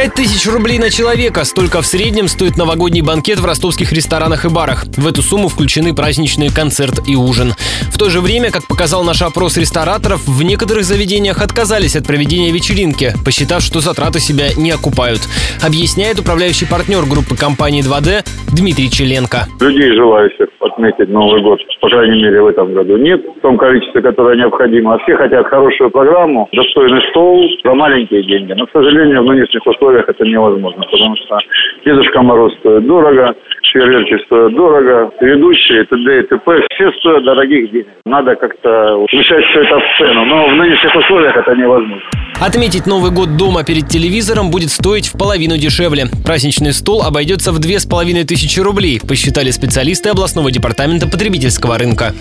5000 рублей на человека. Столько в среднем стоит новогодний банкет в ростовских ресторанах и барах. В эту сумму включены праздничный концерт и ужин. В то же время, как показал наш опрос рестораторов, в некоторых заведениях отказались от проведения вечеринки, посчитав, что затраты себя не окупают. Объясняет управляющий партнер группы компании 2D Дмитрий Челенко. Людей, желающих отметить Новый год, по крайней мере, в этом году нет в том количестве, которое необходимо. А все хотят хорошую программу, достойный стол за маленькие деньги. Но, к сожалению, в нынешних условиях это невозможно, потому что Дедушка Мороз стоит дорого, фейерверки стоят дорого, ведущие, т.д. и т.п. Все стоят дорогих денег. Надо как-то включать все это в цену, но в нынешних условиях это невозможно. Отметить Новый год дома перед телевизором будет стоить в половину дешевле. Праздничный стол обойдется в две с половиной тысячи рублей, посчитали специалисты областного департамента потребительского рынка.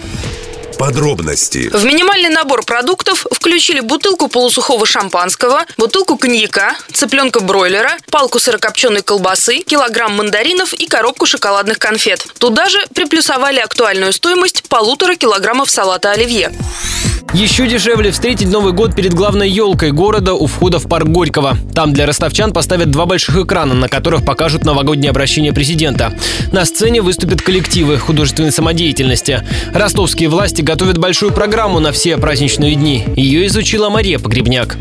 Подробности. В минимальный набор продуктов включили бутылку полусухого шампанского, бутылку коньяка, цыпленка бройлера, палку сырокопченой колбасы, килограмм мандаринов и коробку шоколадных конфет. Туда же приплюсовали актуальную стоимость полутора килограммов салата оливье. Еще дешевле встретить Новый год перед главной елкой города у входа в парк Горького. Там для ростовчан поставят два больших экрана, на которых покажут новогоднее обращение президента. На сцене выступят коллективы художественной самодеятельности. Ростовские власти готовят большую программу на все праздничные дни. Ее изучила Мария Погребняк.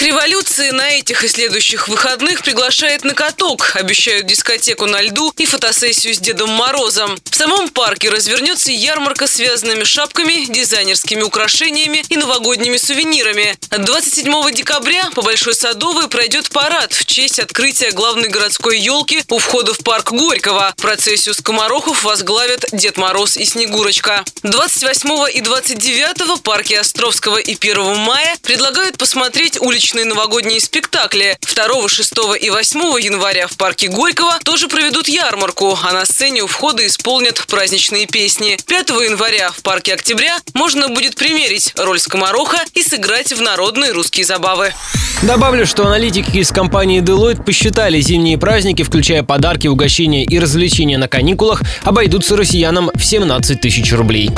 Парк революции на этих и следующих выходных приглашает на каток. Обещают дискотеку на льду и фотосессию с Дедом Морозом. В самом парке развернется ярмарка с связанными шапками, дизайнерскими украшениями и новогодними сувенирами. 27 декабря по Большой Садовой пройдет парад в честь открытия главной городской елки у входа в парк Горького. Процессию скоморохов возглавят Дед Мороз и Снегурочка. 28 и 29 парки Островского и 1 мая предлагают посмотреть уличные новогодние спектакли. 2, 6 и 8 января в парке Горького тоже проведут ярмарку, а на сцене у входа исполнят праздничные песни. 5 января в парке Октября можно будет примерить роль скомороха и сыграть в народные русские забавы. Добавлю, что аналитики из компании Deloitte посчитали зимние праздники, включая подарки, угощения и развлечения на каникулах, обойдутся россиянам в 17 тысяч рублей.